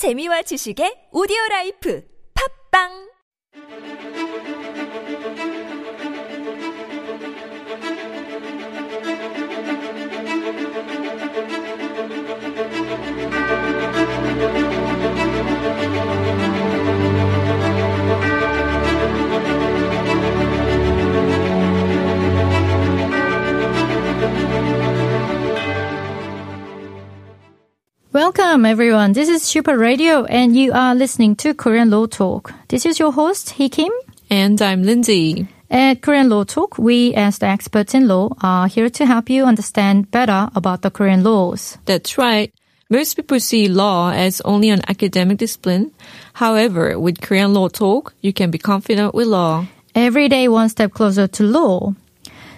재미와 지식의 오디오 라이프. 팝빵 Welcome everyone. This is Super Radio and you are listening to Korean Law Talk. This is your host, Hee Kim. And I'm Lindsay. At Korean Law Talk, we as the experts in law are here to help you understand better about the Korean laws. That's right. Most people see law as only an academic discipline. However, with Korean Law Talk, you can be confident with law. Every day one step closer to law.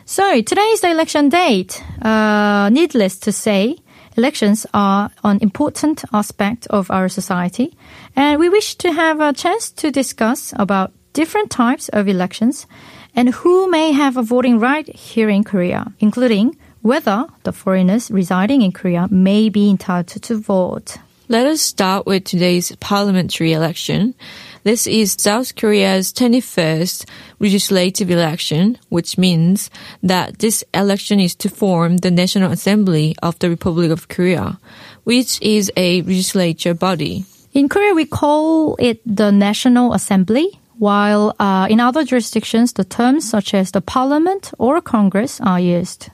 So today is the election date. Uh, needless to say, elections are an important aspect of our society, and we wish to have a chance to discuss about different types of elections and who may have a voting right here in Korea, including whether the foreigners residing in Korea may be entitled to vote. Let us start with today's parliamentary election. This is South Korea's 21st legislative election, which means that this election is to form the National Assembly of the Republic of Korea, which is a legislature body. In Korea, we call it the National Assembly, while uh, in other jurisdictions, the terms such as the Parliament or Congress are used.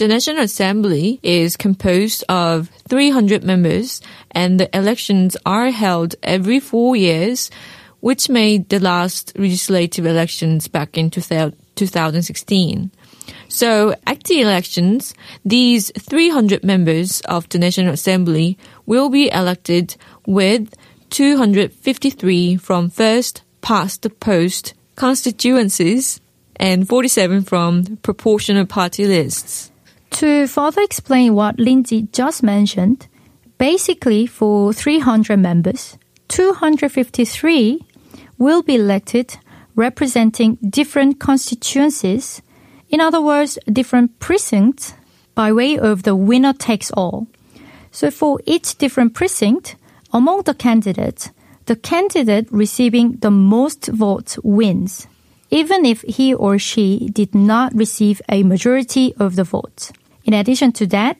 The National Assembly is composed of 300 members and the elections are held every four years, which made the last legislative elections back in 2016. So at the elections, these 300 members of the National Assembly will be elected with 253 from first past the post constituencies and 47 from proportional party lists. To further explain what Lindsay just mentioned, basically for 300 members, 253 will be elected representing different constituencies, in other words, different precincts, by way of the winner takes all. So for each different precinct, among the candidates, the candidate receiving the most votes wins, even if he or she did not receive a majority of the votes. In addition to that,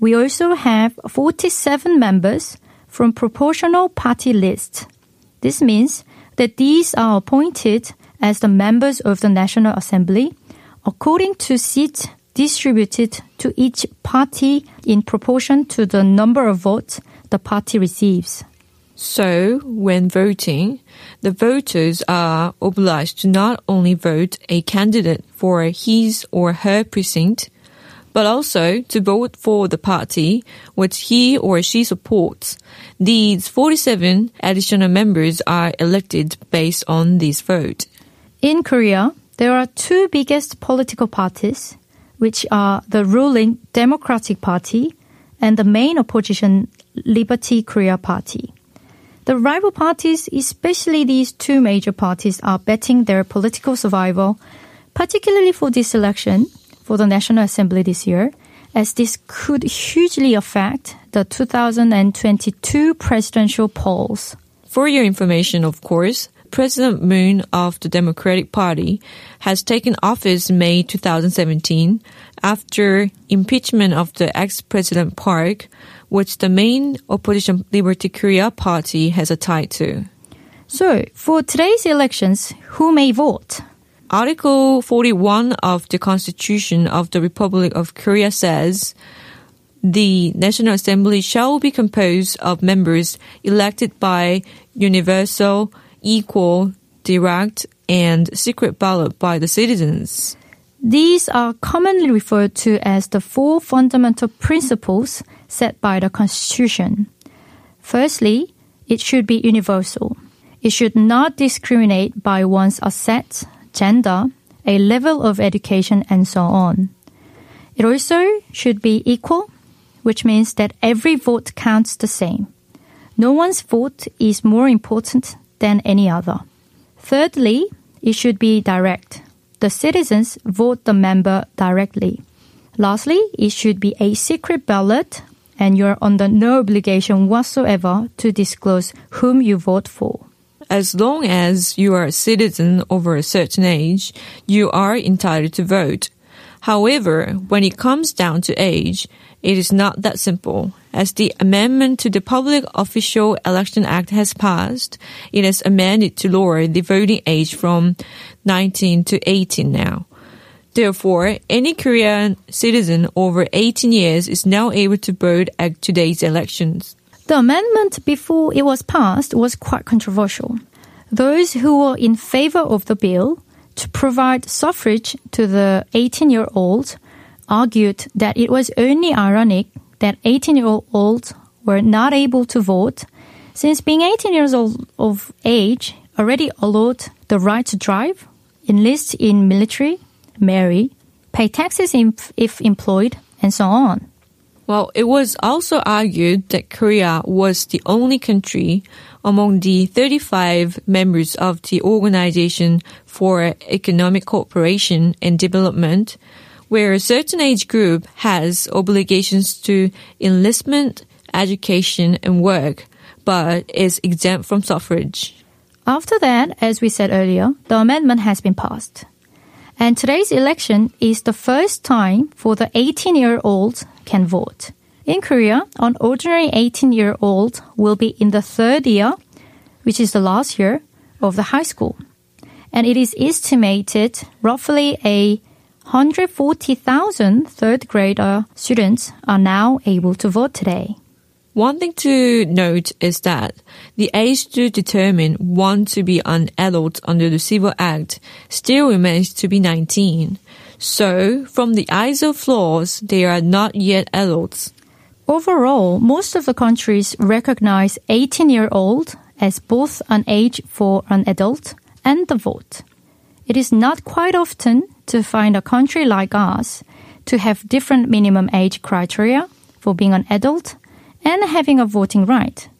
we also have 47 members from proportional party lists. This means that these are appointed as the members of the National Assembly according to seats distributed to each party in proportion to the number of votes the party receives. So, when voting, the voters are obliged to not only vote a candidate for his or her precinct, but also to vote for the party which he or she supports. These 47 additional members are elected based on this vote. In Korea, there are two biggest political parties, which are the ruling Democratic Party and the main opposition Liberty Korea Party. The rival parties, especially these two major parties, are betting their political survival, particularly for this election, for the National Assembly this year, as this could hugely affect the 2022 presidential polls. For your information, of course, President Moon of the Democratic Party has taken office May 2017 after impeachment of the ex-president Park, which the main opposition Liberty Korea party has a tie to. So, for today's elections, who may vote? Article 41 of the Constitution of the Republic of Korea says, the National Assembly shall be composed of members elected by universal, equal, direct, and secret ballot by the citizens. These are commonly referred to as the four fundamental principles set by the Constitution. Firstly, it should be universal. It should not discriminate by one's assets, gender, a level of education, and so on. It also should be equal, which means that every vote counts the same. No one's vote is more important than any other. Thirdly, it should be direct. The citizens vote the member directly. Lastly, it should be a secret ballot and you're under no obligation whatsoever to disclose whom you vote for. As long as you are a citizen over a certain age, you are entitled to vote. However, when it comes down to age, it is not that simple. As the amendment to the Public Official Election Act has passed, it has amended to lower the voting age from 19 to 18 now. Therefore, any Korean citizen over 18 years is now able to vote at today's elections. The amendment before it was passed was quite controversial. Those who were in favor of the bill to provide suffrage to the 18 year olds argued that it was only ironic that 18 year olds were not able to vote since being 18 years old of age already allowed the right to drive, enlist in military, marry, pay taxes if employed, and so on. Well, it was also argued that Korea was the only country among the 35 members of the Organization for Economic Cooperation and Development where a certain age group has obligations to enlistment, education, and work, but is exempt from suffrage. After that, as we said earlier, the amendment has been passed. And today's election is the first time for the 18 year olds can vote. In Korea, an ordinary 18 year old will be in the third year, which is the last year of the high school. And it is estimated roughly a 140,000 third grader students are now able to vote today. One thing to note is that the age to determine one to be an adult under the Civil Act still remains to be 19. So, from the eyes of laws, they are not yet adults. Overall, most of the countries recognize 18 year old as both an age for an adult and the vote. It is not quite often to find a country like us to have different minimum age criteria for being an adult and having a voting right.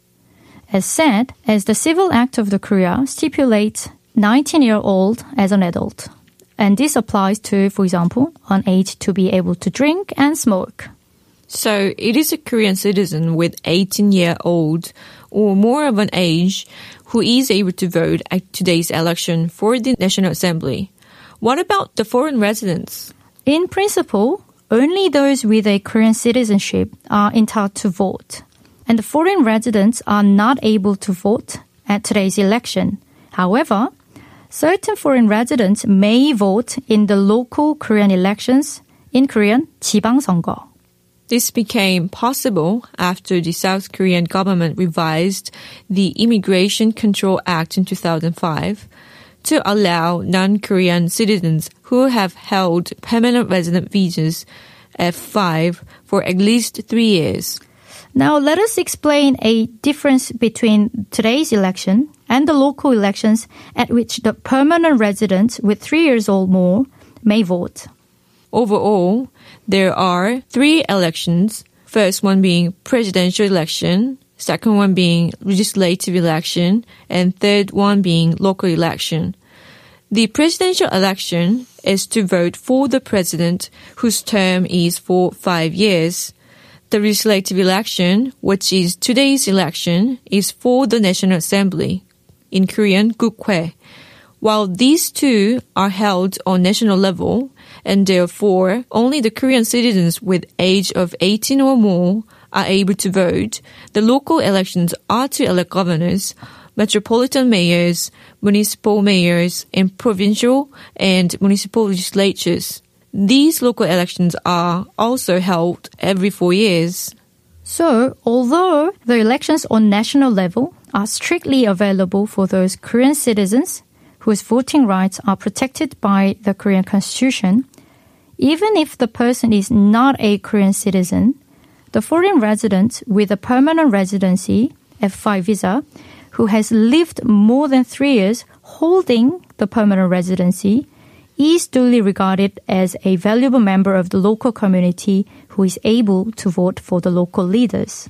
As said, as the Civil Act of the Korea stipulates 19 year old as an adult. And this applies to, for example, an age to be able to drink and smoke. So it is a Korean citizen with 18 year old or more of an age who is able to vote at today's election for the National Assembly. What about the foreign residents? In principle, only those with a Korean citizenship are entitled to vote, and the foreign residents are not able to vote at today's election. However, certain foreign residents may vote in the local Korean elections, in Korean, 지방선거. This became possible after the South Korean government revised the Immigration Control Act in 2005 to allow non-Korean citizens who have held permanent resident visas F5 for at least three years. Now let us explain a difference between today's election and the local elections at which the permanent residents with three years or more may vote. Overall, there are three elections. First one being presidential election, second one being legislative election, and third one being local election. The presidential election is to vote for the president whose term is for five years. The legislative election, which is today's election, is for the National Assembly. In Korean, 국회. While these two are held on national level, and therefore only the Korean citizens with age of 18 or more are able to vote, the local elections are to elect governors, metropolitan mayors, municipal mayors, and provincial and municipal legislatures. These local elections are also held every four years. So, although the elections on national level are strictly available for those Korean citizens whose voting rights are protected by the Korean Constitution, even if the person is not a Korean citizen, the foreign resident with a permanent residency, F5 visa, who has lived more than three years holding the permanent residency is duly regarded as a valuable member of the local community who is able to vote for the local leaders.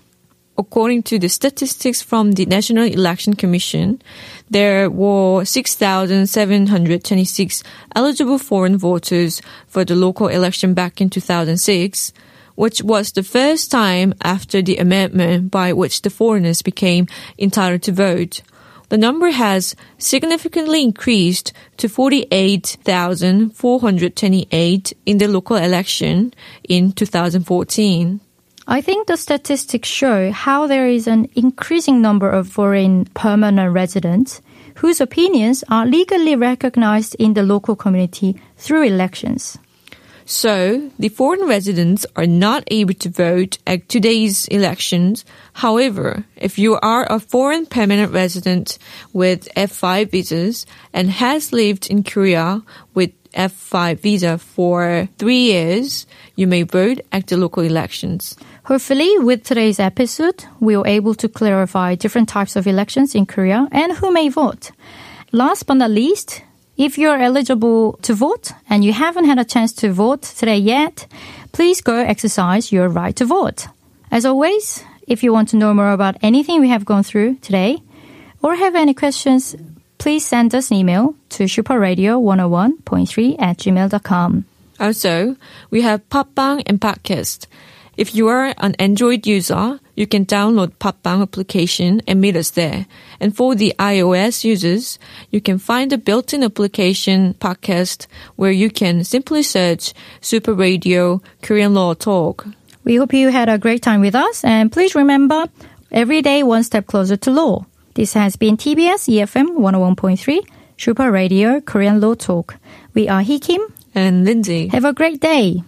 According to the statistics from the National Election Commission, there were 6,726 eligible foreign voters for the local election back in 2006, which was the first time after the amendment by which the foreigners became entitled to vote. The number has significantly increased to 48,428 in the local election in 2014. I think the statistics show how there is an increasing number of foreign permanent residents whose opinions are legally recognized in the local community through elections. So, the foreign residents are not able to vote at today's elections. However, if you are a foreign permanent resident with F5 visas and has lived in Korea with F5 visa for three years, you may vote at the local elections. Hopefully, with today's episode, we are able to clarify different types of elections in Korea and who may vote. Last but not least, if you're eligible to vote and you haven't had a chance to vote today yet, please go exercise your right to vote. As always, if you want to know more about anything we have gone through today or have any questions, please send us an email to superradio101.3 at gmail.com. Also, we have Popbang and Podcast. If you are an Android user, you can download Popbang application and meet us there. And for the iOS users, you can find the built-in application podcast where you can simply search Super Radio Korean Law Talk. We hope you had a great time with us and please remember, every day one step closer to law. This has been TBS EFM 101.3 Super Radio Korean Law Talk. We are Hee Kim. And Lindsay. Have a great day.